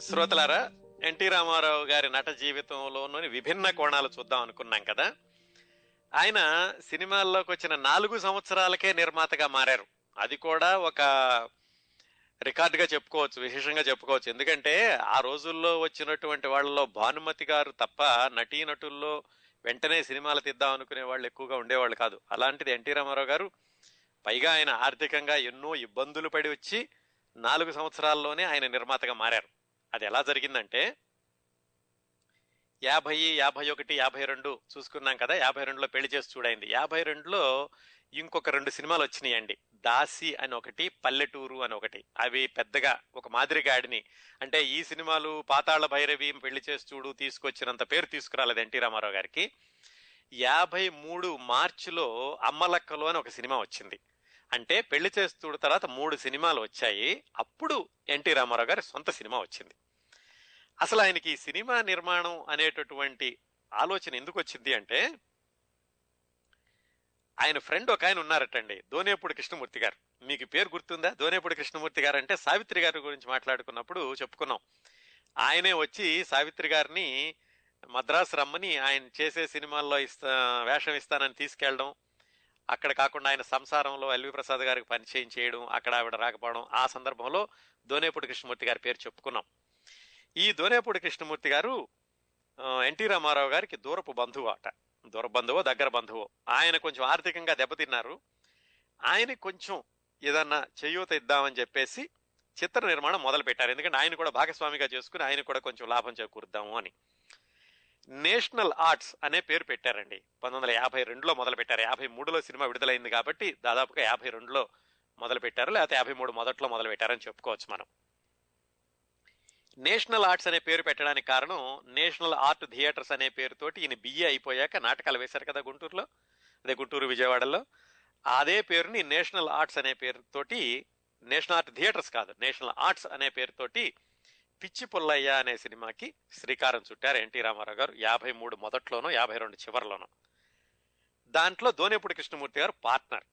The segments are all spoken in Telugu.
శ్రోతలారా ఎన్టీ రామారావు గారి నట జీవితంలోని విభిన్న కోణాలు చూద్దాం అనుకున్నాం కదా. ఆయన సినిమాల్లోకి వచ్చిన నాలుగు సంవత్సరాలకే నిర్మాతగా మారారు. అది కూడా ఒక రికార్డుగా చెప్పుకోవచ్చు విశేషంగా చెప్పుకోవచ్చు. ఎందుకంటే ఆ రోజుల్లో వచ్చినటువంటి వాళ్ళలో భానుమతి గారు తప్ప నటీనటుల్లో వెంటనే సినిమాలు తీద్దాం అనుకునే వాళ్ళు ఎక్కువగా ఉండేవాళ్ళు కాదు. అలాంటిది ఎన్టీ రామారావు గారు పైగా ఆయన ఆర్థికంగా ఎన్నో ఇబ్బందులు పడి వచ్చి నాలుగు సంవత్సరాల్లోనే ఆయన నిర్మాతగా మారారు. అది ఎలా జరిగిందంటే యాభై యాభై ఒకటి యాభై రెండు చూసుకున్నాం కదా యాభై రెండులో పెళ్ళి చేసి చూడైంది. యాభై రెండులో ఇంకొక రెండు సినిమాలు వచ్చినాయండి. దాసి అని ఒకటి పల్లెటూరు అని ఒకటి. అవి పెద్దగా ఒక మాదిరిగా ఆడిని అంటే ఈ సినిమాలు పాతాళ భైరవి పెళ్ళి చేసి చూడు తీసుకొచ్చినంత పేరు తీసుకురాలేదు ఎన్టీ రామారావు గారికి. యాభై మూడు మార్చిలో అమ్మలక్కలో అని ఒక సినిమా వచ్చింది. అంటే పెళ్ళి చేస్తుడు తర్వాత మూడు సినిమాలు వచ్చాయి. అప్పుడు ఎన్టీ రామారావు గారి సొంత సినిమా వచ్చింది. అసలు ఆయనకి ఈ సినిమా నిర్మాణం అనేటటువంటి ఆలోచన ఎందుకు వచ్చింది అంటే ఆయన ఫ్రెండ్ ఒక ఆయన ఉన్నారటండి దోనేపూడి కృష్ణమూర్తి గారు. మీకు పేరు గుర్తుందా? దోనేపూడి కృష్ణమూర్తి గారు అంటే సావిత్రి గారి గురించి మాట్లాడుకున్నప్పుడు చెప్పుకున్నాం. ఆయనే వచ్చి సావిత్రి గారిని మద్రాసు రమ్మని ఆయన చేసే సినిమాల్లో ఇస్తా వేషం ఇస్తానని తీసుకెళ్ళడం అక్కడ కాకుండా ఆయన సంసారంలో ఎల్వి ప్రసాద్ గారికి పరిచయం చేయడం అక్కడ ఆవిడ రాకపోవడం ఆ సందర్భంలో దోనేపూడి కృష్ణమూర్తి గారి పేరు చెప్పుకున్నాం. ఈ దోనేపూడి కృష్ణమూర్తి గారు ఎన్టీ రామారావు గారికి దూరపు బంధువు అట దూర బంధువో దగ్గర బంధువో. ఆయన కొంచెం ఆర్థికంగా దెబ్బతిన్నారు. ఆయన కొంచెం ఏదన్నా చేయూత ఇద్దామని చెప్పేసి చిత్ర నిర్మాణం మొదలు పెట్టారు ఎందుకంటే ఆయన కూడా భాగస్వామిగా చేసుకుని ఆయన కూడా కొంచెం లాభం చేకూరుద్దాము అని. నేషనల్ ఆర్ట్స్ అనే పేరు పెట్టారండి. పంతొమ్మిది వందల యాభై రెండులో మొదలు పెట్టారు యాభై మూడులో సినిమా విడుదలైంది కాబట్టి దాదాపుగా యాభై రెండులో మొదలు పెట్టారు లేకపోతే యాభై మూడు మొదట్లో మొదలు పెట్టారని చెప్పుకోవచ్చు మనం. నేషనల్ ఆర్ట్స్ అనే పేరు పెట్టడానికి కారణం నేషనల్ ఆర్ట్ థియేటర్స్ అనే పేరుతోటి ఈయన బిఏ అయిపోయాక నాటకాలు వేశారు కదా గుంటూరులో అదే గుంటూరు విజయవాడలో. అదే పేరుని నేషనల్ ఆర్ట్స్ అనే పేరుతోటి నేషనల్ ఆర్ట్ థియేటర్స్ కాదు నేషనల్ ఆర్ట్స్ అనే పేరుతోటి పిచ్చి పుల్లయ్య అనే సినిమాకి శ్రీకారం చుట్టారు ఎన్టీ రామారావు గారు యాభై మూడు మొదట్లోనూ యాభై రెండు చివరిలోనో. దాంట్లో దోనేపూడి కృష్ణమూర్తి గారు పార్ట్నర్.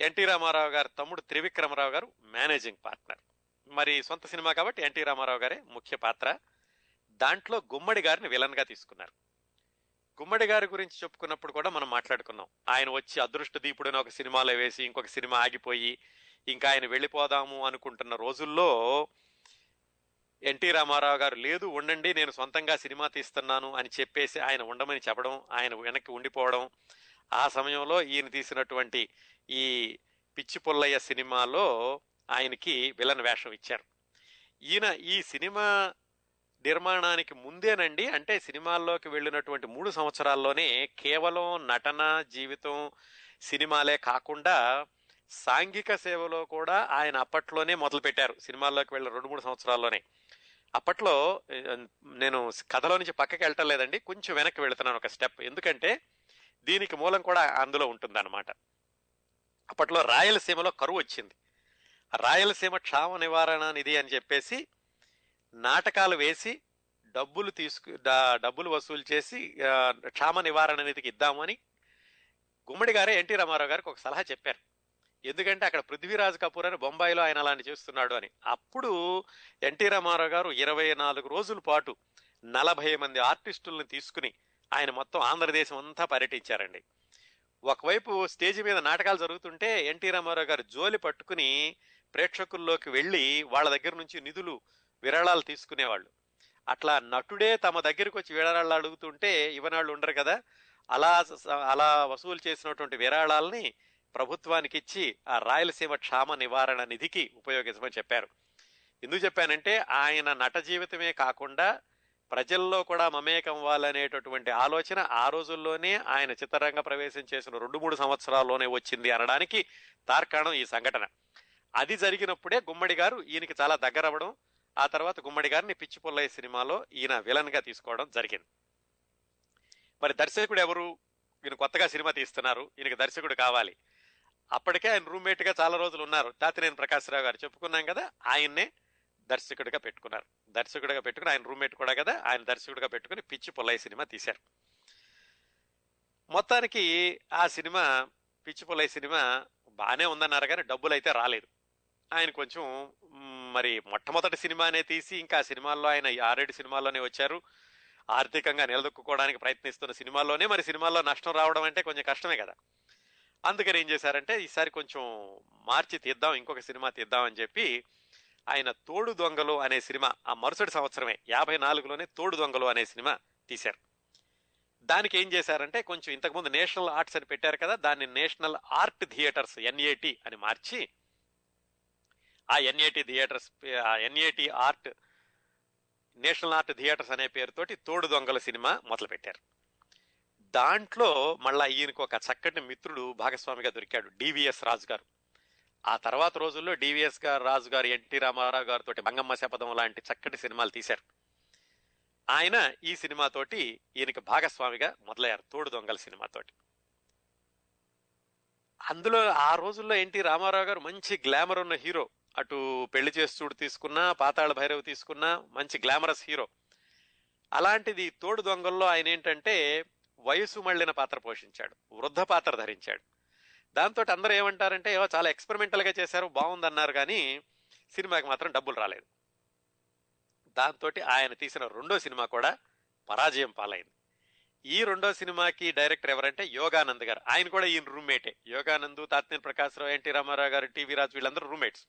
ఎన్టీ రామారావు గారు తమ్ముడు త్రివిక్రమరావు గారు మేనేజింగ్ పార్ట్నర్. మరి సొంత సినిమా కాబట్టి ఎన్టీ రామారావు గారే ముఖ్య పాత్ర. దాంట్లో గుమ్మడి గారిని విలన్గా తీసుకున్నారు. గుమ్మడి గారి గురించి చెప్పుకున్నప్పుడు కూడా మనం మాట్లాడుకున్నాం. ఆయన వచ్చి అదృష్ట దీపుడని ఒక సినిమాలో వేసి ఇంకొక సినిమా ఆగిపోయి ఇంకా ఆయన వెళ్ళిపోదాము అనుకుంటున్న రోజుల్లో ఎన్టీ రామారావు గారు లేదు ఉండండి నేను సొంతంగా సినిమా తీస్తున్నాను అని చెప్పేసి ఆయన ఉండమని చెప్పడం ఆయన వెనక్కి ఉండిపోవడం ఆ సమయంలో ఈయన తీసినటువంటి ఈ పిచ్చి పుల్లయ్య సినిమాలో ఆయనకి విలన్ వేషం ఇచ్చారు. ఈయన ఈ సినిమా నిర్మాణానికి ముందేనండి అంటే సినిమాల్లోకి వెళ్ళినటువంటి మూడు సంవత్సరాల్లోనే కేవలం నటన జీవితం సినిమాలే కాకుండా సాంఘిక సేవలో కూడా ఆయన అప్పట్లోనే మొదలుపెట్టారు సినిమాల్లోకి వెళ్ళిన రెండు మూడు సంవత్సరాల్లోనే. అప్పట్లో నేను కథలో నుంచి పక్కకి వెళ్ళటం లేదండి కొంచెం వెనక్కి వెళుతున్నాను ఒక స్టెప్. ఎందుకంటే దీనికి మూలం కూడా అందులో ఉంటుందన్నమాట. అప్పట్లో రాయలసీమలో కరువు వచ్చింది. రాయలసీమ క్షామ నివారణ నిధి అని చెప్పేసి నాటకాలు వేసి డబ్బులు తీసుకు డబ్బులు వసూలు చేసి క్షామ నివారణ నిధికి ఇద్దామని గుమ్మడి గారే ఎన్టీ రామారావు గారికి ఒక సలహా చెప్పారు. ఎందుకంటే అక్కడ పృథ్వీరాజ్ కపూర్ అని బొంబాయిలో ఆయన అలాంటి చేస్తున్నాడు అని. అప్పుడు ఎన్టీ రామారావు గారు ఇరవై నాలుగు రోజుల పాటు నలభై మంది ఆర్టిస్టులను తీసుకుని ఆయన మొత్తం ఆంధ్రదేశం అంతా పర్యటించారండి. ఒకవైపు స్టేజ్ మీద నాటకాలు జరుగుతుంటే ఎన్టీ రామారావు గారు జోలి పట్టుకుని ప్రేక్షకుల్లోకి వెళ్ళి వాళ్ళ దగ్గర నుంచి నిధులు విరాళాలు తీసుకునేవాళ్ళు. అట్లా నటుడే తమ దగ్గరికి వచ్చి విరాళాలు అడుగుతుంటే ఇవనాళ్ళు ఉండరు కదా అలా అలా వసూలు చేసినటువంటి విరాళాలని ప్రభుత్వానికి ఇచ్చి ఆ రాయలసీమ క్షామ నివారణ నిధికి ఉపయోగించమని చెప్పారు. ఎందుకు చెప్పానంటే ఆయన నట జీవితమే కాకుండా ప్రజల్లో కూడా మమేకం అవ్వాలనేటటువంటి ఆలోచన ఆ రోజుల్లోనే ఆయన చిత్రరంగ ప్రవేశం చేసిన రెండు మూడు సంవత్సరాల్లోనే వచ్చింది అనడానికి తార్కాణం ఈ సంఘటన. అది జరిగినప్పుడే గుమ్మడి గారు ఈయనకి చాలా దగ్గర అవ్వడం ఆ తర్వాత గుమ్మడి గారిని పిచ్చి పుల్లయ్య సినిమాలో ఈయన విలన్గా తీసుకోవడం జరిగింది. మరి దర్శకుడు ఎవరు? ఈయన కొత్తగా సినిమా తీస్తున్నారు ఈయనకి దర్శకుడు కావాలి. అప్పటికే ఆయన రూమ్మేట్గా చాలా రోజులు ఉన్నారు. తాతినేని ప్రకాశ్రావు గారు చెప్పుకున్నాం కదా ఆయన్నే దర్శకుడిగా పెట్టుకున్నారు. దర్శకుడిగా పెట్టుకుని ఆయన రూమ్మేట్ కూడా కదా ఆయన దర్శకుడిగా పెట్టుకుని పిచ్చి పుల్లయ్య సినిమా తీశారు. మొత్తానికి ఆ సినిమా పిచ్చి పుల్లయ్య సినిమా బాగానే ఉందన్నారు కానీ డబ్బులు అయితే రాలేదు. ఆయన కొంచెం మరి మొట్టమొదటి సినిమానే తీసి ఇంకా సినిమాల్లో ఆయన ఆరేడు సినిమాల్లోనే వచ్చారు. ఆర్థికంగా నిలదొక్కుకోవడానికి ప్రయత్నిస్తున్న సినిమాల్లోనే మరి సినిమాల్లో నష్టం రావడం అంటే కొంచెం కష్టమే కదా. అందుకని ఏం చేశారంటే ఈసారి కొంచెం మార్చి తీద్దాం ఇంకొక సినిమా తీద్దాం అని చెప్పి ఆయన తోడు దొంగలు అనే సినిమా ఆ మరుసటి సంవత్సరమే యాభై నాలుగులోనే తోడు దొంగలు అనే సినిమా తీశారు. దానికి ఏం చేశారంటే కొంచెం ఇంతకుముందు నేషనల్ ఆర్ట్స్ అని పెట్టారు కదా దాన్ని నేషనల్ ఆర్ట్ థియేటర్స్ ఎన్ఏటి అని మార్చి ఆ ఎన్ఏటి థియేటర్స్ ఆ NAT art national art theatres అనే పేరుతోటి తోడు దొంగల సినిమా మొదలుపెట్టారు. దాంట్లో మళ్ళా ఈయనకు ఒక చక్కటి మిత్రుడు భాగస్వామిగా దొరికాడు డివిఎస్ రాజు గారు ఆ తర్వాత రోజుల్లో డివిఎస్ గారు రాజు గారు ఎన్టీ రామారావు గారితో బంగమ్మ శపథం లాంటి చక్కటి సినిమాలు తీశారు. ఆయన ఈ సినిమాతోటి ఈయనకి భాగస్వామిగా మొదలయ్యారు తోడు దొంగల సినిమాతోటి అందులో ఆ రోజుల్లో ఎన్టీ రామారావు గారు మంచి గ్లామర్ ఉన్న హీరో. అటు పెళ్ళి చేస్తుడు తీసుకున్నా పాతాళ భైరవ్ తీసుకున్నా మంచి గ్లామరస్ హీరో. అలాంటిది తోడు దొంగల్లో ఆయన ఏంటంటే వయసు మళ్ళిన పాత్ర పోషించాడు. వృద్ధ పాత్ర ధరించాడు. దాంతో అందరూ ఏమంటారంటే ఏవో చాలా ఎక్స్పెరిమెంటల్గా చేశారు బాగుందన్నారు కానీ సినిమాకి మాత్రం డబ్బులు రాలేదు. దాంతో ఆయన తీసిన రెండో సినిమా కూడా పరాజయం పాలైంది. ఈ రెండో సినిమాకి డైరెక్టర్ ఎవరంటే యోగానంద్ గారు. ఆయన కూడా ఈయన రూమ్మేటే. యోగానంద్ తాత్నేని ప్రకాశ్రావు ఎన్టీ రామారావు గారు టీవీ రాజు వీళ్ళందరూ రూమ్మేట్స్.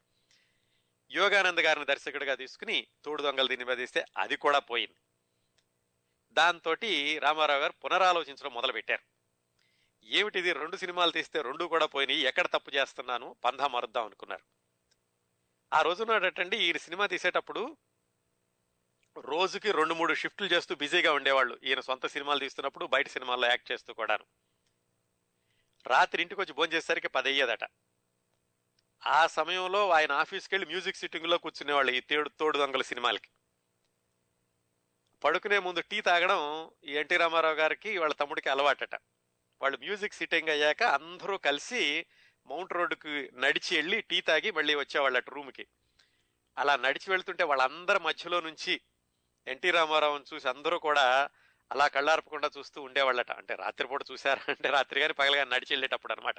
యోగానంద్ గారిని దర్శకుడిగా తీసుకుని తోడు దొంగలు దీన్ని తీస్తే అది కూడా పోయింది. దాంతో రామారావు గారు పునరాలోచించడం మొదలుపెట్టారు. ఏమిటిది? రెండు సినిమాలు తీస్తే రెండు కూడా పోయినాయి. ఎక్కడ తప్పు చేస్తున్నాను? పంధా మారుద్దాం అనుకున్నారు. ఆ రోజునాడటండి ఈయన సినిమా తీసేటప్పుడు రోజుకి రెండు మూడు షిఫ్ట్లు చేస్తూ బిజీగా ఉండేవాళ్ళు. ఈయన సొంత సినిమాలు తీస్తున్నప్పుడు బయట సినిమాల్లో యాక్ట్ చేస్తూ కూడాను. రాత్రి ఇంటికి వచ్చి భోజనం చేసేసరికి పది అయ్యేదట ఆ సమయంలో ఆయన ఆఫీస్కి వెళ్ళి మ్యూజిక్ సిట్టింగ్లో కూర్చునేవాళ్ళు ఈ తేడు తోడు దొంగల సినిమాలకి. పడుకునే ముందు టీ తాగడం ఈ ఎన్టీ రామారావు గారికి వాళ్ళ తమ్ముడికి అలవాటట. వాళ్ళు మ్యూజిక్ సిట్టింగ్ అయ్యాక అందరూ కలిసి మౌంట్ రోడ్డుకి నడిచి వెళ్ళి టీ తాగి మళ్ళీ వచ్చేవాళ్ళట రూమ్కి. అలా నడిచి వెళ్తుంటే వాళ్ళందరి మధ్యలో నుంచి ఎన్టీ రామారావుని చూసి అందరూ కూడా అలా కళ్ళార్పకుండా చూస్తూ ఉండేవాళ్ళట. అంటే రాత్రిపూట చూశారా? అంటే రాత్రి కానీ పగలగా నడిచి వెళ్ళేటప్పుడు అనమాట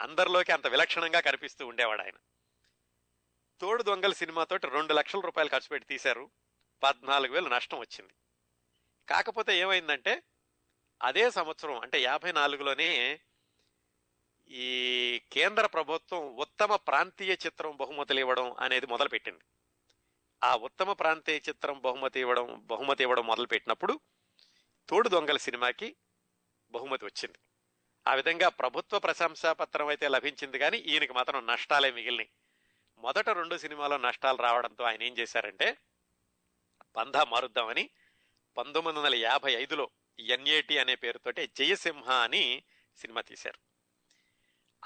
అందరిలోకి అంత విలక్షణంగా కనిపిస్తూ ఉండేవాడు ఆయన. తోడు దొంగల సినిమాతోటి రెండు లక్షల రూపాయలు ఖర్చు పెట్టి తీశారు. పద్నాలుగు వేలు నష్టం వచ్చింది. కాకపోతే ఏమైందంటే అదే సంవత్సరం అంటే యాభై నాలుగులోనే ఈ కేంద్ర ప్రభుత్వం ఉత్తమ ప్రాంతీయ చిత్రం బహుమతులు ఇవ్వడం అనేది మొదలుపెట్టింది. ఆ ఉత్తమ ప్రాంతీయ చిత్రం బహుమతి ఇవ్వడం బహుమతి ఇవ్వడం మొదలుపెట్టినప్పుడు తోడు దొంగల సినిమాకి బహుమతి వచ్చింది. ఆ విధంగా ప్రభుత్వ ప్రశంసా పత్రం అయితే లభించింది కానీ ఈయనకి మాత్రం నష్టాలే మిగిలినాయి. మొదట రెండు సినిమాలో నష్టాలు రావడంతో ఆయన ఏం చేశారంటే పంధా మారుద్దామని పంతొమ్మిది వందల యాభై ఐదులో ఎన్ఏటి అనే పేరుతోటి జయసింహ అని సినిమా తీశారు.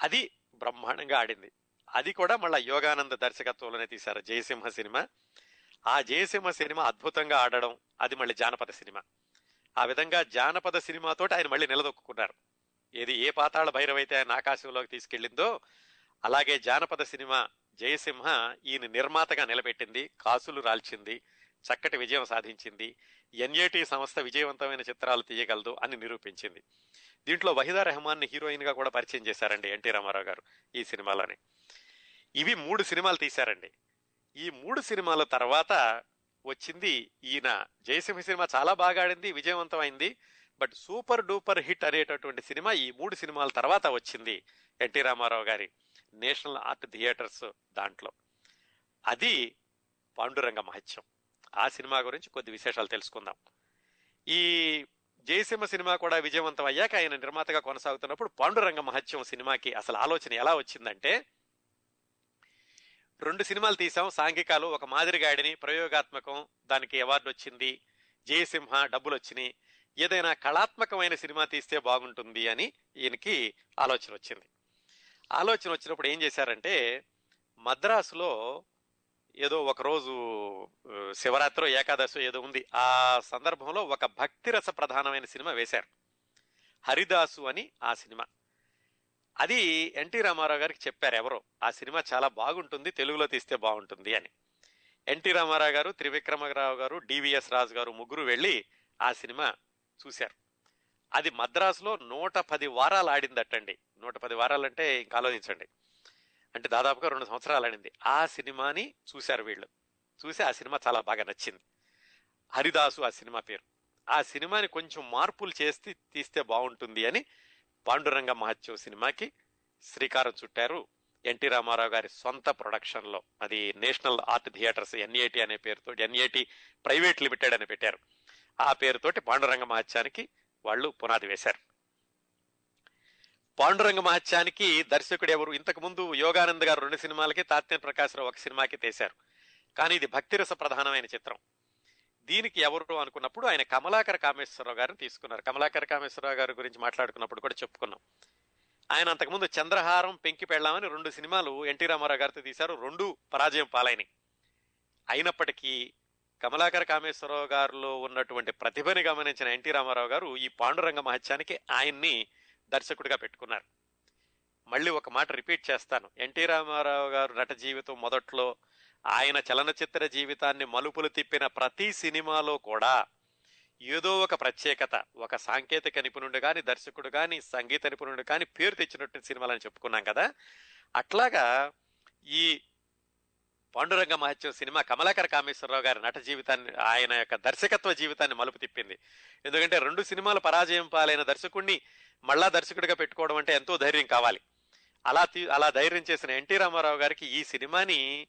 అది బ్రహ్మాండంగా ఆడింది. అది కూడా మళ్ళీ యోగానంద దర్శకత్వంలోనే తీశారు జయసింహ సినిమా. ఆ జయసింహ సినిమా అద్భుతంగా ఆడడం అది మళ్ళీ జానపద సినిమా. ఆ విధంగా జానపద సినిమాతోటి ఆయన మళ్ళీ నిలదొక్కున్నారు ఏది ఏ పాతాళ భైరవైతే ఆయన ఆకాశంలోకి తీసుకెళ్ళిందో అలాగే జానపద సినిమా జయసింహ ఈయన నిర్మాతగా నిలబెట్టింది కాసులు రాల్చింది చక్కటి విజయం సాధించింది ఎన్ఏటి సంస్థ విజయవంతమైన చిత్రాలు తీయగలదు అని నిరూపించింది. దీంట్లో వహిదా రెహమాన్ని హీరోయిన్గా కూడా పరిచయం చేశారండి ఎన్టీ రామారావు గారు ఈ సినిమాలోనే. ఇవి మూడు సినిమాలు తీశారండి. ఈ మూడు సినిమాల తర్వాత వచ్చింది ఈయన. జయసింహ సినిమా చాలా బాగా ఆడింది విజయవంతమైంది. బట్ సూపర్ డూపర్ హిట్ అనేటటువంటి సినిమా ఈ మూడు సినిమాల తర్వాత వచ్చింది ఎన్టీ రామారావు గారి నేషనల్ ఆర్ట్ థియేటర్స్ దాంట్లో. అది పాండురంగ మహత్యం. ఆ సినిమా గురించి కొద్ది విశేషాలు తెలుసుకుందాం. ఈ జయసింహ సినిమా కూడా విజయవంతం అయ్యాక ఆయన నిర్మాతగా కొనసాగుతున్నప్పుడు పాండురంగ మహత్యం సినిమాకి అసలు ఆలోచన ఎలా వచ్చిందంటే రెండు సినిమాలు తీసాం సాంఘికాలు ఒక మాదిరిగాడిని ప్రయోగాత్మకం దానికి అవార్డు వచ్చింది. జయసింహ డబ్బులు వచ్చినాయి. ఏదైనా కళాత్మకమైన సినిమా తీస్తే బాగుంటుంది అని ఈయనకి ఆలోచన వచ్చింది. ఆలోచన వచ్చినప్పుడు ఏం చేశారంటే మద్రాసులో ఏదో ఒకరోజు శివరాత్రి ఏకాదశి ఏదో ఉంది. ఆ సందర్భంలో ఒక భక్తిరస ప్రధానమైన సినిమా వేశారు. హరిదాసు అని ఆ సినిమా. అది ఎన్టీ రామారావు గారికి చెప్పారు ఎవరో ఆ సినిమా చాలా బాగుంటుంది తెలుగులో తీస్తే బాగుంటుంది అని. ఎన్టీ రామారావు గారు త్రివిక్రమరావు గారు డివిఎస్ రాజు గారు ముగ్గురు వెళ్ళి ఆ సినిమా చూశారు. అది మద్రాసులో నూట పది వారాలు ఆడిందటండి. నూట పది వారాలంటే ఇంకా ఆలోచించండి. అంటే దాదాపుగా రెండు సంవత్సరాలు ఆడింది. ఆ సినిమాని చూశారు వీళ్ళు. చూసి ఆ సినిమా చాలా బాగా నచ్చింది. హరిదాసు ఆ సినిమా పేరు. ఆ సినిమాని కొంచెం మార్పులు చేసి తీస్తే బాగుంటుంది అని పాండురంగ మహత్యం సినిమాకి శ్రీకారం చుట్టారు ఎన్టీ రామారావు గారి సొంత ప్రొడక్షన్లో. అది నేషనల్ ఆర్ట్ థియేటర్స్ ఎన్ఏటి అనే పేరుతో ఎన్ఏటి ప్రైవేట్ లిమిటెడ్ అని పెట్టారు. ఆ పేరుతోటి పాండురంగ మహత్యానికి వాళ్ళు పునాది వేశారు. పాండురంగ మహత్యానికి దర్శకుడు ఎవరు? ఇంతకు ముందు యోగానంద్ గారు రెండు సినిమాలకి తాత్యం ప్రకాశ్రావు ఒక సినిమాకి తీశారు. కానీ ఇది భక్తిరస ప్రధానమైన చిత్రం. దీనికి ఎవరు అనుకున్నప్పుడు ఆయన కమలాకర కామేశ్వరరావు గారిని తీసుకున్నారు. కమలాకర కామేశ్వరరావు గారి గురించి మాట్లాడుకున్నప్పుడు కూడా చెప్పుకున్నాం. ఆయన అంతకుముందు చంద్రహారం పెంకి పెళ్ళామని రెండు సినిమాలు ఎన్టీ రామారావు గారితో తీశారు. రెండు పరాజయం పాలైనవి అయినప్పటికీ కమలాకర కామేశ్వరరావు గారిలో ఉన్నటువంటి ప్రతిభని గమనించిన ఎన్టీ రామారావు గారు ఈ పాండురంగ మహత్యానికి ఆయన్ని దర్శకుడిగా పెట్టుకున్నారు. మళ్ళీ ఒక మాట రిపీట్ చేస్తాను. ఎన్టీ రామారావు గారు నట జీవితం మొదట్లో ఆయన చలనచిత్ర జీవితాన్ని మలుపులు తిప్పిన ప్రతి సినిమాలో కూడా ఏదో ఒక ప్రత్యేకత ఒక సాంకేతిక నిపుణుడు కానీ దర్శకుడు కానీ సంగీత నిపుణుడు కానీ పేరు తెచ్చినట్టు సినిమాలని చెప్పుకున్నాం కదా. అట్లాగా ఈ పాండురంగ మహత్యం సినిమా కమలాకర కామేశ్వరరావు గారి నట జీవితాన్ని ఆయన యొక్క దర్శకత్వ జీవితాన్ని మలుపు తిప్పింది. ఎందుకంటే రెండు సినిమాలు పరాజయం పాలైన దర్శకుడిని మళ్ళా దర్శకుడిగా పెట్టుకోవడం అంటే ఎంతో ధైర్యం కావాలి. అలా అలా ధైర్యం చేసిన ఎన్టీ రామారావు గారికి ఈ సినిమాని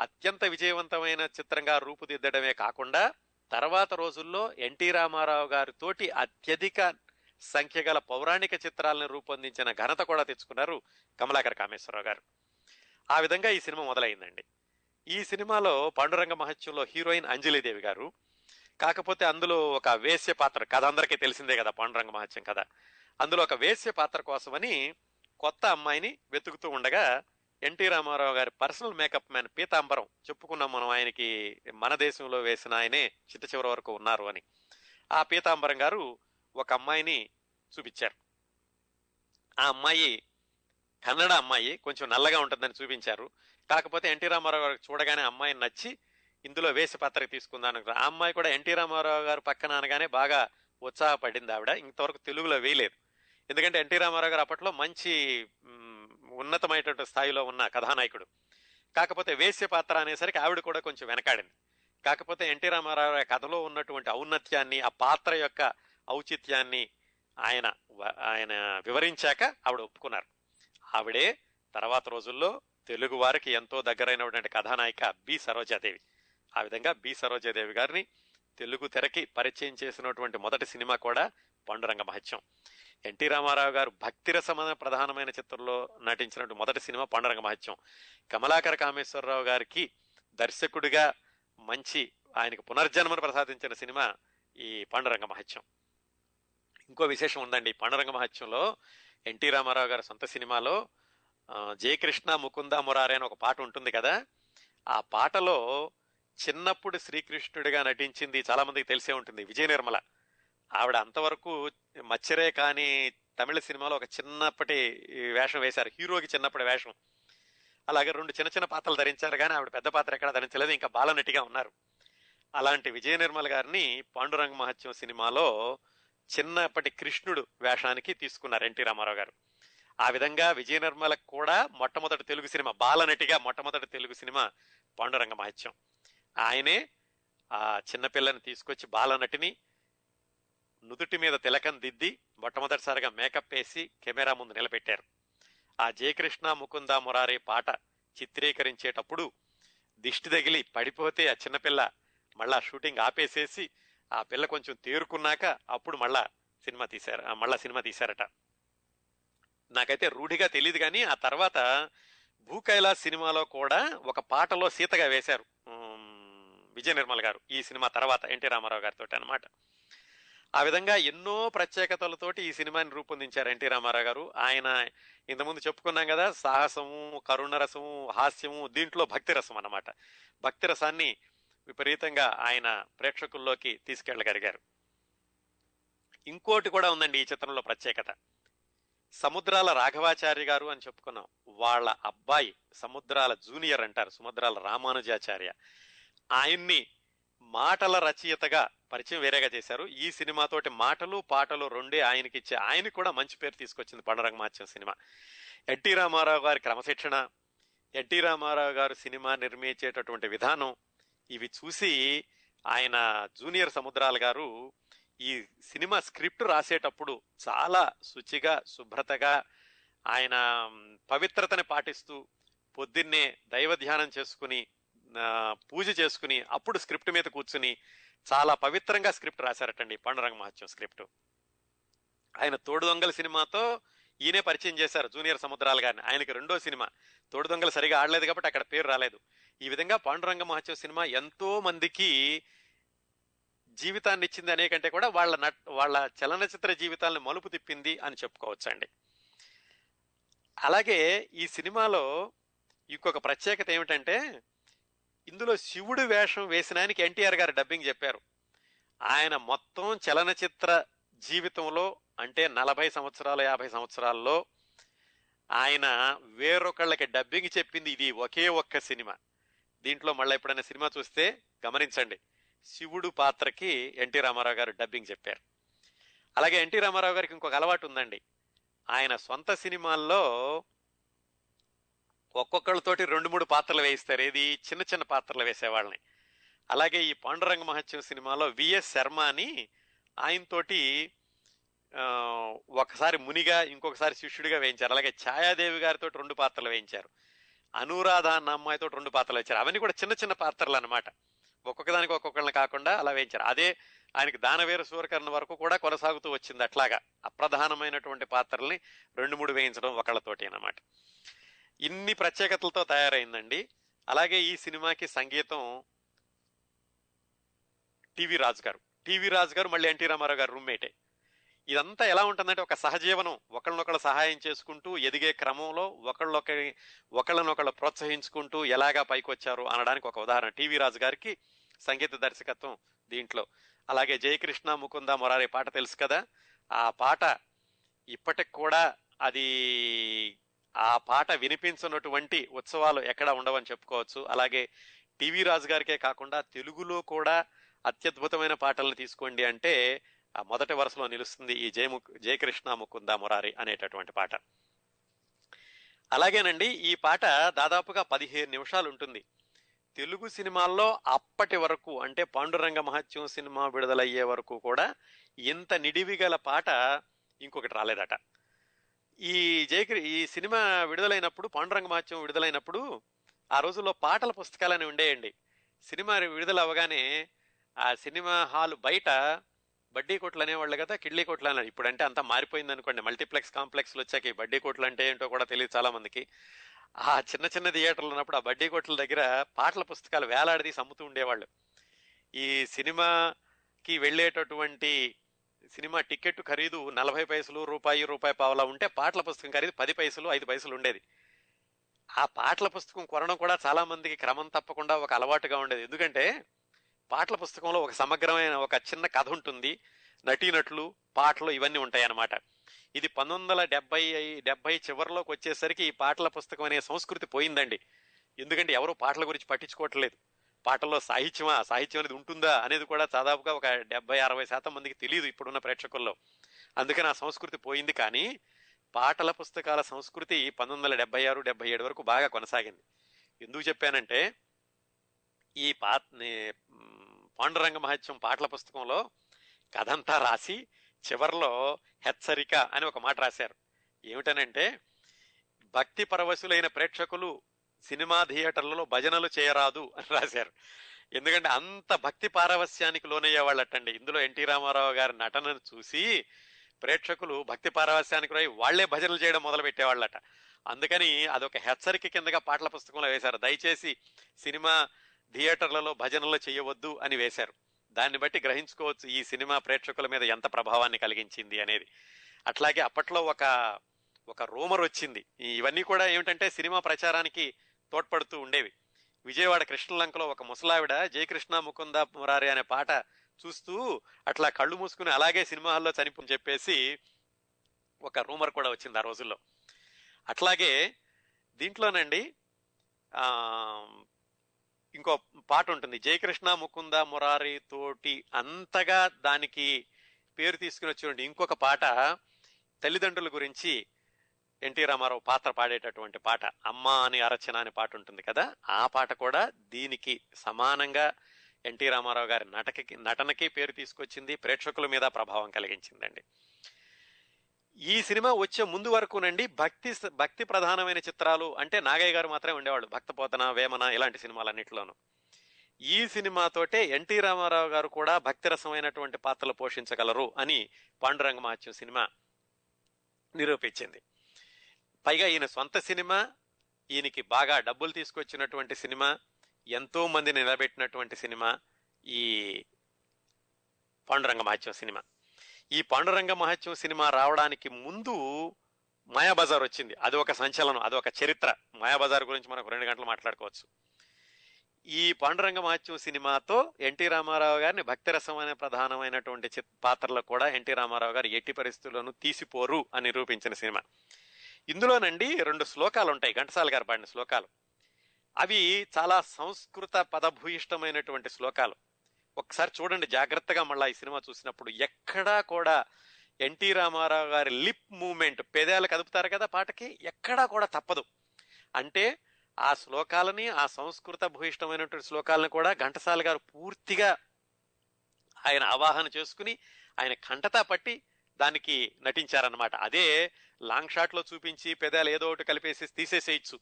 అత్యంత విజయవంతమైన చిత్రంగా రూపుదిద్దడమే కాకుండా తర్వాత రోజుల్లో ఎన్టీ రామారావు గారితోటి అత్యధిక సంఖ్య గల పౌరాణిక చిత్రాలను రూపొందించిన ఘనత కూడా తెచ్చుకున్నారు కమలాకర కామేశ్వరరావు గారు. ఆ విధంగా ఈ సినిమా మొదలైందండి. ఈ సినిమాలో పాండురంగ మహత్యంలో హీరోయిన్ అంజలిదేవి గారు కాకపోతే అందులో ఒక వేశ్య పాత్ర కథ అందరికీ తెలిసిందే కదా పాండురంగ మహత్యం కథ. అందులో ఒక వేశ్య పాత్ర కోసమని కొత్త అమ్మాయిని వెతుకుతూ ఉండగా ఎన్టీ రామారావు గారి పర్సనల్ మేకప్ మ్యాన్ పీతాంబరం చెప్పుకున్నాం మనం ఆయనకి మన దేశంలో వేసిన ఆయనే చిట్ట చివరి వరకు ఉన్నారు అని. ఆ పీతాంబరం గారు ఒక అమ్మాయిని చూపించారు. ఆ అమ్మాయి కన్నడ అమ్మాయి కొంచెం నల్లగా ఉంటుందని చూపించారు. కాకపోతే ఎన్టీ రామారావు గారు చూడగానే అమ్మాయిని నచ్చి ఇందులో వేసి పత్రిక తీసుకుందాను ఆ అమ్మాయి కూడా ఎన్టీ రామారావు గారు పక్కన అనగానే బాగా ఉత్సాహపడింది ఆవిడ. ఇంతవరకు తెలుగులో వేయలేదు. ఎందుకంటే ఎన్టీ రామారావు గారు అప్పట్లో మంచి ఉన్నతమైనటువంటి స్థాయిలో ఉన్న కథానాయకుడు. కాకపోతే వేశ్య పాత్ర అనేసరికి ఆవిడ కూడా కొంచెం వెనకాడింది. కాకపోతే ఎన్టీ రామారావు కథలో ఉన్నటువంటి ఔన్నత్యాన్ని ఆ పాత్ర యొక్క ఔచిత్యాన్ని ఆయన ఆయన వివరించాక ఆవిడ ఒప్పుకున్నారు. ఆవిడే తర్వాత రోజుల్లో తెలుగు వారికి ఎంతో దగ్గరైనటువంటి కథానాయిక బి. సరోజాదేవి. ఆ విధంగా బి. సరోజాదేవి గారిని తెలుగు తెరకి పరిచయం చేసినటువంటి మొదటి సినిమా కూడా పండురంగ మహత్యం. ఎన్టీ రామారావు గారు భక్తిరసమైన ప్రధానమైన చిత్రంలో నటించినటువంటి మొదటి సినిమా పండరంగ మహత్యం. కమలాకర కామేశ్వరరావు గారికి దర్శకుడిగా మంచి ఆయనకు పునర్జన్మను ప్రసాదించిన సినిమా ఈ పాండురంగ మహత్యం. ఇంకో విశేషం ఉందండి పండరంగ మహత్యంలో ఎన్టీ రామారావు గారి సొంత సినిమాలో జయకృష్ణ ముకుంద మురారే అని ఒక పాట ఉంటుంది కదా ఆ పాటలో చిన్నప్పుడు శ్రీకృష్ణుడిగా నటించింది చాలా మందికి తెలిసే ఉంటుంది విజయ నిర్మల ఆవిడ అంతవరకు మచ్చరే కానీ తమిళ సినిమాలో ఒక చిన్నప్పటి వేషం వేశారు. హీరోకి చిన్నప్పటి వేషం. అలాగే రెండు చిన్న చిన్న పాత్రలు ధరించారు కానీ ఆవిడ పెద్ద పాత్ర ఎక్కడ ధరించలేదు. ఇంకా బాలనటిగా ఉన్నారు. అలాంటి విజయ నిర్మల్ గారిని పాండురంగ మహత్యం సినిమాలో చిన్నప్పటి కృష్ణుడు వేషానికి తీసుకున్నారు ఎన్టీ రామారావు గారు. ఆ విధంగా విజయ నిర్మలకు కూడా మొట్టమొదటి తెలుగు సినిమా బాలనటిగా మొట్టమొదటి తెలుగు సినిమా పాండురంగ మహత్యం. ఆయనే ఆ చిన్నపిల్లని తీసుకొచ్చి బాలనటిని నుదుటి మీద తిలకం దిద్ది మొట్టమొదటిసారిగా మేకప్ వేసి కెమెరా ముందు నిలబెట్టారు. ఆ జయకృష్ణ ముకుంద మురారి పాట చిత్రీకరించేటప్పుడు దిష్టి తగిలి పడిపోతే ఆ చిన్నపిల్ల మళ్ళా షూటింగ్ ఆపేసేసి ఆ పిల్ల కొంచెం తేరుకున్నాక అప్పుడు మళ్ళా సినిమా తీశారు మళ్ళా సినిమా తీశారట. నాకైతే రూఢిగా తెలియదు కానీ ఆ తర్వాత భూకైలాస్ సినిమాలో కూడా ఒక పాటలో సీతగా వేశారు. విజయ నిర్మల్ గారు ఈ సినిమా తర్వాత ఎన్టీ రామారావు గారితో అనమాట ఆ విధంగా ఎన్నో ప్రత్యేకతలతోటి ఈ సినిమాని రూపొందించారు ఎన్టీ రామారావు గారు. ఆయన ఇంతకుముందు చెప్పుకున్నాం కదా సాహసము కరుణరసము హాస్యము దీంట్లో భక్తి రసం అన్నమాట. భక్తి రసాన్ని విపరీతంగా ఆయన ప్రేక్షకుల్లోకి తీసుకెళ్ళగలిగారు. ఇంకోటి కూడా ఉందండి ఈ చిత్రంలో ప్రత్యేకత. సముద్రాల రాఘవాచార్య గారు అని చెప్పుకున్నాం. వాళ్ళ అబ్బాయి సముద్రాల జూనియర్ అంటారు సముద్రాల రామానుజాచార్య. ఆయన్ని మాటల రచయితగా పరిచయం వేరేగా చేశారు. ఈ సినిమాతోటి మాటలు పాటలు రెండే ఆయనకి ఇచ్చే ఆయన కూడా మంచి పేరు తీసుకొచ్చింది పండరంగమాచ్యం సినిమా. ఎన్టీ రామారావు గారి క్రమశిక్షణ ఎన్టీ రామారావు గారు సినిమా నిర్మించేటటువంటి విధానం ఇవి చూసి ఆయన జూనియర్ సముద్రాల గారు ఈ సినిమా స్క్రిప్ట్ రాసేటప్పుడు చాలా శుచిగా శుభ్రతగా ఆయన పవిత్రతని పాటిస్తూ పొద్దున్నే దైవ ధ్యానం చేసుకుని పూజ చేసుకుని అప్పుడు స్క్రిప్ట్ మీద కూర్చుని చాలా పవిత్రంగా స్క్రిప్ట్ రాశారటండి పాండురంగ మహత్యం స్క్రిప్ట్. ఆయన తోడు దొంగల సినిమాతో ఈయనే పరిచయం చేశారు జూనియర్ సముద్రాలు గారిని. ఆయనకి రెండో సినిమా. తోడు దొంగలు సరిగా ఆడలేదు కాబట్టి అక్కడ పేరు రాలేదు. ఈ విధంగా పాండురంగ మహత్యం సినిమా ఎంతో మందికి జీవితాన్ని ఇచ్చింది అనే కంటే కూడా వాళ్ళ నట్ వాళ్ళ చలనచిత్ర జీవితాలను మలుపు తిప్పింది అని చెప్పుకోవచ్చండి. అలాగే ఈ సినిమాలో ఇంకొక ప్రత్యేకత ఏమిటంటే ఇందులో శివుడు వేషం వేసిన ఎన్టీఆర్ గారు డబ్బింగ్ చెప్పారు. ఆయన మొత్తం చలనచిత్ర జీవితంలో అంటే నలభై సంవత్సరాలు యాభై సంవత్సరాల్లో ఆయన వేరొకళ్ళకి డబ్బింగ్ చెప్పింది ఇది ఒకే ఒక్క సినిమా. దీంట్లో మళ్ళీ ఎప్పుడైనా సినిమా చూస్తే గమనించండి. శివుడు పాత్రకి ఎన్టీ రామారావు గారు డబ్బింగ్ చెప్పారు. అలాగే ఎన్టీ రామారావు గారికి ఇంకొక అలవాటు ఉందండి. ఆయన సొంత సినిమాల్లో ఒక్కొక్కళ్ళతోటి రెండు మూడు పాత్రలు వేయిస్తారు. ఏది చిన్న చిన్న పాత్రలు వేసేవాళ్ళని. అలాగే ఈ పాండురంగ మహత్యం సినిమాలో విఎస్ శర్మ అని ఆయనతోటి ఒకసారి మునిగా ఇంకొకసారి శిష్యుడిగా వేయించారు. అలాగే ఛాయాదేవి గారితో రెండు పాత్రలు వేయించారు. అనురాధ అన్న అమ్మాయితో రెండు పాత్రలు వేయించారు. అవన్నీ కూడా చిన్న చిన్న పాత్రలు అనమాట ఒక్కొక్కదానికి ఒక్కొక్కరిని కాకుండా అలా వేయించారు. అదే ఆయనకి దానవీర సూరకర్ణ వరకు కూడా కొనసాగుతూ వచ్చింది అట్లాగా. అప్రధానమైనటువంటి పాత్రల్ని రెండు మూడు వేయించడం ఒకళ్ళతోటి అనమాట ఇన్ని ప్రత్యేకతలతో తయారైందండి. అలాగే ఈ సినిమాకి సంగీతం టీవీ రాజు గారు. టీవీ రాజు గారు మళ్ళీ ఎన్టీ రామారావు గారు రూమ్మేటే. ఇదంతా ఎలా ఉంటుందంటే ఒక సహజీవనం. ఒకళ్ళనొకళ్ళు సహాయం చేసుకుంటూ ఎదిగే క్రమంలో ఒకళ్ళొకరి ఒకళ్ళనొకళ్ళు ప్రోత్సహించుకుంటూ ఎలాగా పైకి వచ్చారు అనడానికి ఒక ఉదాహరణ. టీవీ రాజు గారికి సంగీత దర్శకత్వం దీంట్లో. అలాగే జయకృష్ణ ముకుంద మొరారి పాట తెలుసు కదా? ఆ పాట ఇప్పటికి కూడా అది ఆ పాట వినిపించినటువంటి ఉత్సవాలు ఎక్కడ ఉండవని చెప్పుకోవచ్చు. అలాగే టీవీ రాజు గారికే కాకుండా తెలుగులో కూడా అత్యద్భుతమైన పాటలను తీసుకోండి అంటే ఆ మొదటి వరుసలో నిలుస్తుంది ఈ జయము జయకృష్ణ ముకుంద మురారి అనేటటువంటి పాట. అలాగేనండి ఈ పాట దాదాపుగా పదిహేను నిమిషాలు ఉంటుంది. తెలుగు సినిమాల్లో అప్పటి వరకు అంటే పాండురంగ మహత్యం సినిమా విడుదలయ్యే వరకు కూడా ఇంత నిడివి గల పాట ఇంకొకటి రాలేదట. ఈ జయకృ ఈ సినిమా విడుదలైనప్పుడు పాండురంగ మహత్యం విడుదలైనప్పుడు ఆ రోజుల్లో పాటల పుస్తకాలని ఉండేయండి. సినిమా విడుదల అవగానే ఆ సినిమా హాల్ బయట బడ్డీ కోట్లు అనేవాళ్ళు కదా కిడ్లీ కోట్లు అన్నారు. ఇప్పుడు అంటే అంతా మారిపోయింది అనుకోండి మల్టీప్లెక్స్ కాంప్లెక్స్లు వచ్చాక బడ్డీ కోట్లు అంటే ఏంటో కూడా తెలియదు చాలా మందికి ఆ చిన్న చిన్న థియేటర్లు ఉన్నప్పుడు ఆ బడ్డీ కోట్ల దగ్గర పాటల పుస్తకాలు వేలాడదీసి అమ్ముతూ ఉండేవాళ్ళు. ఈ సినిమాకి వెళ్ళేటటువంటి సినిమా టికెట్ ఖరీదు నలభై పైసలు రూపాయి రూపాయి పావలా ఉంటే పాటల పుస్తకం ఖరీదు పది పైసలు ఐదు పైసలు ఉండేది. ఆ పాటల పుస్తకం కొనడం కూడా చాలా మందికి క్రమం తప్పకుండా ఒక అలవాటుగా ఉండేది. ఎందుకంటే పాటల పుస్తకంలో ఒక సమగ్రమైన ఒక చిన్న కథ ఉంటుంది. నటీనట్లు పాటలు ఇవన్నీ ఉంటాయి అన్నమాట ఇది పంతొమ్మిది వందల డెబ్బై డెబ్బై చివరిలోకి వచ్చేసరికి ఈ పాటల పుస్తకం అనే సంస్కృతి పోయిందండి. ఎందుకంటే ఎవరు పాటల గురించి పట్టించుకోవట్లేదు. పాటల్లో సాహిత్యమా? సాహిత్యం అనేది ఉంటుందా అనేది కూడా దాదాపుగా ఒక డెబ్బై అరవై శాతం మందికి తెలియదు ఇప్పుడున్న ప్రేక్షకుల్లో. అందుకని ఆ సంస్కృతి పోయింది కానీ పాటల పుస్తకాల సంస్కృతి పంతొమ్మిది వందల డెబ్బై ఆరు డెబ్బై ఏడు వరకు బాగా కొనసాగింది. ఎందుకు చెప్పానంటే ఈ పా పాండురంగ మహత్యం పాటల పుస్తకంలో కథంతా రాసి చివరిలో హెచ్చరిక అని ఒక మాట రాశారు. ఏమిటనంటే భక్తి పరవశులైన ప్రేక్షకులు సినిమా థియేటర్లలో భజనలు చేయరాదు అని రాశారు. ఎందుకంటే అంత భక్తి పారవస్యానికి లోనయ్యే వాళ్ళటండి ఇందులో ఎన్టీ రామారావు గారి నటనను చూసి ప్రేక్షకులు భక్తి పారవస్యానికి రాయి వాళ్ళే భజనలు చేయడం మొదలు పెట్టేవాళ్ళట అందుకని అదొక హెచ్చరిక కిందగా పాటల పుస్తకంలో వేశారు. దయచేసి సినిమా థియేటర్లలో భజనలు చేయవద్దు అని వేశారు. దాన్ని బట్టి గ్రహించుకోవచ్చు ఈ సినిమా ప్రేక్షకుల మీద ఎంత ప్రభావాన్ని కలిగించింది అనేది. అట్లాగే అప్పట్లో ఒక ఒక రూమర్ వచ్చింది. ఇవన్నీ కూడా ఏమిటంటే సినిమా ప్రచారానికి తోడ్పడుతూ ఉండేవి. విజయవాడ కృష్ణలంకలో ఒక ముసలావిడ జయకృష్ణ ముకుంద మురారి అనే పాట చూస్తూ అట్లా కళ్ళు మూసుకుని అలాగే సినిమా హాల్లో చనిపోని చెప్పేసి ఒక రూమర్ కూడా వచ్చింది ఆ రోజుల్లో. అట్లాగే దీంట్లోనండి ఇంకో పాట ఉంటుంది. జయకృష్ణ ముకుంద మురారి తోటి అంతగా దానికి పేరు తీసుకుని వచ్చి ఇంకొక పాట తల్లిదండ్రుల గురించి ఎన్టీ రామారావు పాత్ర పాడేటటువంటి పాట అమ్మ అని అరచన అనే పాట ఉంటుంది కదా ఆ పాట కూడా దీనికి సమానంగా ఎన్టీ రామారావు గారి నటకి నటనకి పేరు తీసుకొచ్చింది ప్రేక్షకుల మీద ప్రభావం కలిగించిందండి. ఈ సినిమా వచ్చే ముందు వరకునండి భక్తి భక్తి ప్రధానమైన చిత్రాలు అంటే నాగయ్య గారు మాత్రమే ఉండేవాళ్ళు భక్తపోతన వేమన ఇలాంటి సినిమాలన్నింటిలోనూ. ఈ సినిమాతోటే ఎన్టీ రామారావు గారు కూడా భక్తిరసమైనటువంటి పాత్రలు పోషించగలరు అని పాండురంగ మహత్యం సినిమా నిరూపించింది. పైగా ఈయన సొంత సినిమా ఈయనకి బాగా డబ్బులు తీసుకొచ్చినటువంటి సినిమా ఎంతో మందిని నిలబెట్టినటువంటి సినిమా ఈ పాండురంగ మహత్యం సినిమా. ఈ పాండురంగ మహత్యం సినిమా రావడానికి ముందు మాయాబజార్ వచ్చింది. అది ఒక సంచలనం అది ఒక చరిత్ర. మాయాబజార్ గురించి మనకు రెండు గంటలు మాట్లాడుకోవచ్చు. ఈ పాండురంగ మహత్యం సినిమాతో ఎన్టీ రామారావు గారిని భక్తిరసం అనే ప్రధానమైనటువంటి పాత్రలో కూడా ఎన్టీ రామారావు గారు ఎట్టి పరిస్థితుల్లోనూ తీసిపోరు అని నిరూపించిన సినిమా. ఇందులోనండి రెండు శ్లోకాలు ఉంటాయి ఘంటసాల గారు పాడిన శ్లోకాలు. అవి చాలా సంస్కృత పదభూయిష్టమైనటువంటి శ్లోకాలు. ఒకసారి చూడండి జాగ్రత్తగా మళ్ళీ ఈ సినిమా చూసినప్పుడు. ఎక్కడా కూడా ఎన్టీ రామారావు గారి లిప్ మూమెంట్ పెదాలు కదుపుతారు కదా పాటకి ఎక్కడా కూడా తప్పదు. అంటే ఆ శ్లోకాలని ఆ సంస్కృత భూయిష్టమైనటువంటి శ్లోకాలను కూడా ఘంటసాల గారు పూర్తిగా ఆయన అవాహన చేసుకుని ఆయన కంటతా పట్టి దానికి నటించారనమాట అదే లాంగ్ షాట్లో చూపించి పెదాలు ఏదో ఒకటి కలిపేసి తీసేసేయచ్చు.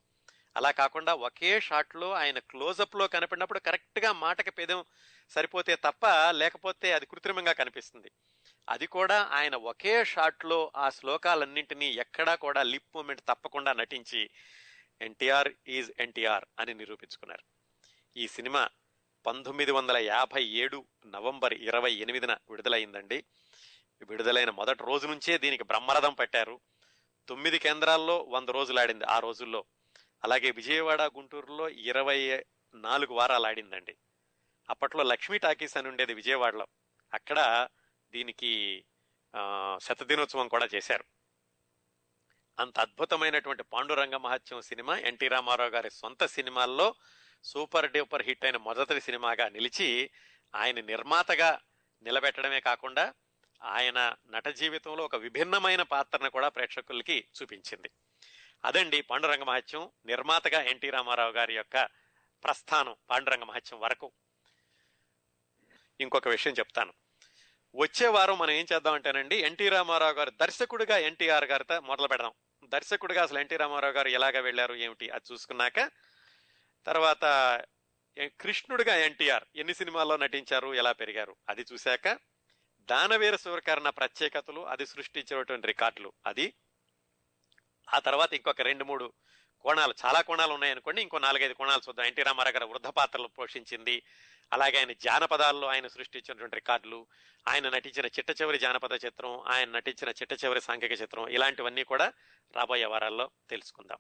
అలా కాకుండా ఒకే షాట్లో ఆయన క్లోజప్లో కనిపడినప్పుడు కరెక్ట్ మాటకి పెదం సరిపోతే తప్ప లేకపోతే అది కృత్రిమంగా కనిపిస్తుంది. అది కూడా ఆయన ఒకే షాట్లో ఆ శ్లోకాలన్నింటినీ ఎక్కడా కూడా లిప్ మూమెంట్ తప్పకుండా నటించి ఎన్టీఆర్ ఈజ్ ఎన్టీఆర్ అని నిరూపించుకున్నారు. ఈ సినిమా పంతొమ్మిది వందల యాభై ఏడు నవంబర్ ఇరవై ఎనిమిదిన విడుదలైందండి. విడుదలైన మొదటి రోజు నుంచే దీనికి బ్రహ్మరథం పెట్టారు. తొమ్మిది కేంద్రాల్లో వంద రోజులు ఆడింది ఆ రోజుల్లో. అలాగే విజయవాడ గుంటూరులో ఇరవై నాలుగు వారాలు ఆడిందండి. అప్పట్లో లక్ష్మీ టాకీస్ అని ఉండేది విజయవాడలో. అక్కడ దీనికి శతదినోత్సవం కూడా చేశారు. అంత అద్భుతమైనటువంటి పాండురంగ మహత్యం సినిమా ఎన్టీ రామారావు గారి సొంత సినిమాల్లో సూపర్ డూపర్ హిట్ అయిన మొదటి సినిమాగా నిలిచి ఆయన నిర్మాతగా నిలబెట్టడమే కాకుండా ఆయన నట జీవితంలో ఒక విభిన్నమైన పాత్రను కూడా ప్రేక్షకులకి చూపించింది. అదండి పాండురంగ మహత్యం. నిర్మాతగా ఎన్టీ రామారావు గారి యొక్క ప్రస్థానం పాండురంగ మహత్యం వరకు. ఇంకొక విషయం చెప్తాను. వచ్చే వారం మనం ఏం చేద్దాం అంటేనండి ఎన్టీ రామారావు గారు దర్శకుడిగా ఎన్టీఆర్ గారితో మొదలు పెడదాం. దర్శకుడిగా అసలు ఎన్టీ రామారావు గారు ఎలాగ వెళ్ళారు ఏమిటి అది చూసుకున్నాక తర్వాత కృష్ణుడిగా ఎన్టీఆర్ ఎన్ని సినిమాల్లో నటించారు ఎలా పెరిగారు అది చూశాక దానవీర సూరకర్ణ ప్రత్యేకతలు అది సృష్టించినటువంటి రికార్డులు. అది ఆ తర్వాత ఇంకొక రెండు మూడు కోణాలు చాలా కోణాలు ఉన్నాయనుకోండి ఇంకో నాలుగైదు కోణాలు చూద్దాం. ఎన్టీ రామారావు గారు వృద్ధ పాత్రలు పోషించింది. అలాగే ఆయన జానపదాల్లో ఆయన సృష్టించినటువంటి రికార్డులు ఆయన నటించిన చిట్ట చివరి జానపద చిత్రం ఆయన నటించిన చిట్ట చివరి సాంఘిక చిత్రం ఇలాంటివన్నీ కూడా రాబోయే వారాల్లో తెలుసుకుందాం.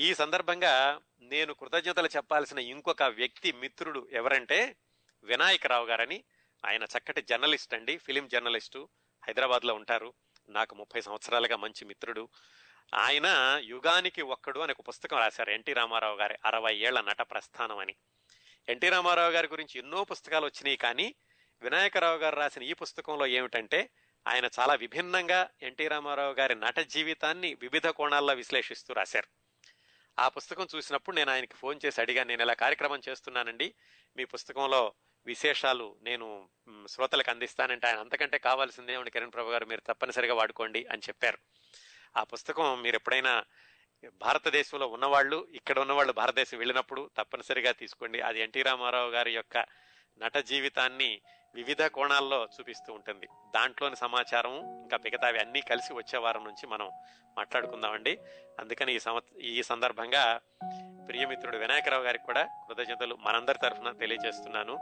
ఈ సందర్భంగా నేను కృతజ్ఞతలు చెప్పాల్సిన ఇంకొక వ్యక్తి మిత్రుడు ఎవరంటే వినాయకరావు గారని ఆయన చక్కటి జర్నలిస్ట్ అండి ఫిలిం జర్నలిస్టు. హైదరాబాద్లో ఉంటారు. నాకు ముప్పై సంవత్సరాలుగా మంచి మిత్రుడు. ఆయన యుగానికి ఒక్కడు అనే ఒక పుస్తకం రాశారు ఎన్టీ రామారావు గారి అరవై ఏళ్ళ నట ప్రస్థానం అని. ఎన్టీ రామారావు గారి గురించి ఎన్నో పుస్తకాలు వచ్చినాయి కానీ వినాయకరావు గారు రాసిన ఈ పుస్తకంలో ఏమిటంటే ఆయన చాలా విభిన్నంగా ఎన్టీ రామారావు గారి నట జీవితాన్ని వివిధ కోణాల్లో విశ్లేషిస్తూ రాశారు. ఆ పుస్తకం చూసినప్పుడు నేను ఆయనకి ఫోన్ చేసి అడిగాను నేను ఇలా కార్యక్రమం చేస్తున్నానండి. మీ పుస్తకంలో విశేషాలు నేను శ్రోతలకు అందిస్తానంటే ఆయన అంతకంటే కావాల్సిందే కిరణ్ ప్రభు గారు మీరు తప్పనిసరిగా వాడుకోండి అని చెప్పారు. ఆ పుస్తకం మీరు ఎప్పుడైనా భారతదేశంలో ఉన్నవాళ్ళు ఇక్కడ ఉన్నవాళ్ళు భారతదేశం వెళ్ళినప్పుడు తప్పనిసరిగా తీసుకోండి. అది ఎన్టీ రామారావు గారి యొక్క నట జీవితాన్ని వివిధ కోణాల్లో చూపిస్తూ ఉంటుంది. దాంట్లోని సమాచారం ఇంకా మిగతావి అన్నీ కలిసి వచ్చే వారం నుంచి మనం మాట్లాడుకుందామండి. అందుకని ఈ సంవ ఈ సందర్భంగా ప్రియమిత్రుడు వినాయకరావు గారికి కూడా కృతజ్ఞతలు మనందరి తరఫున తెలియజేస్తున్నాను.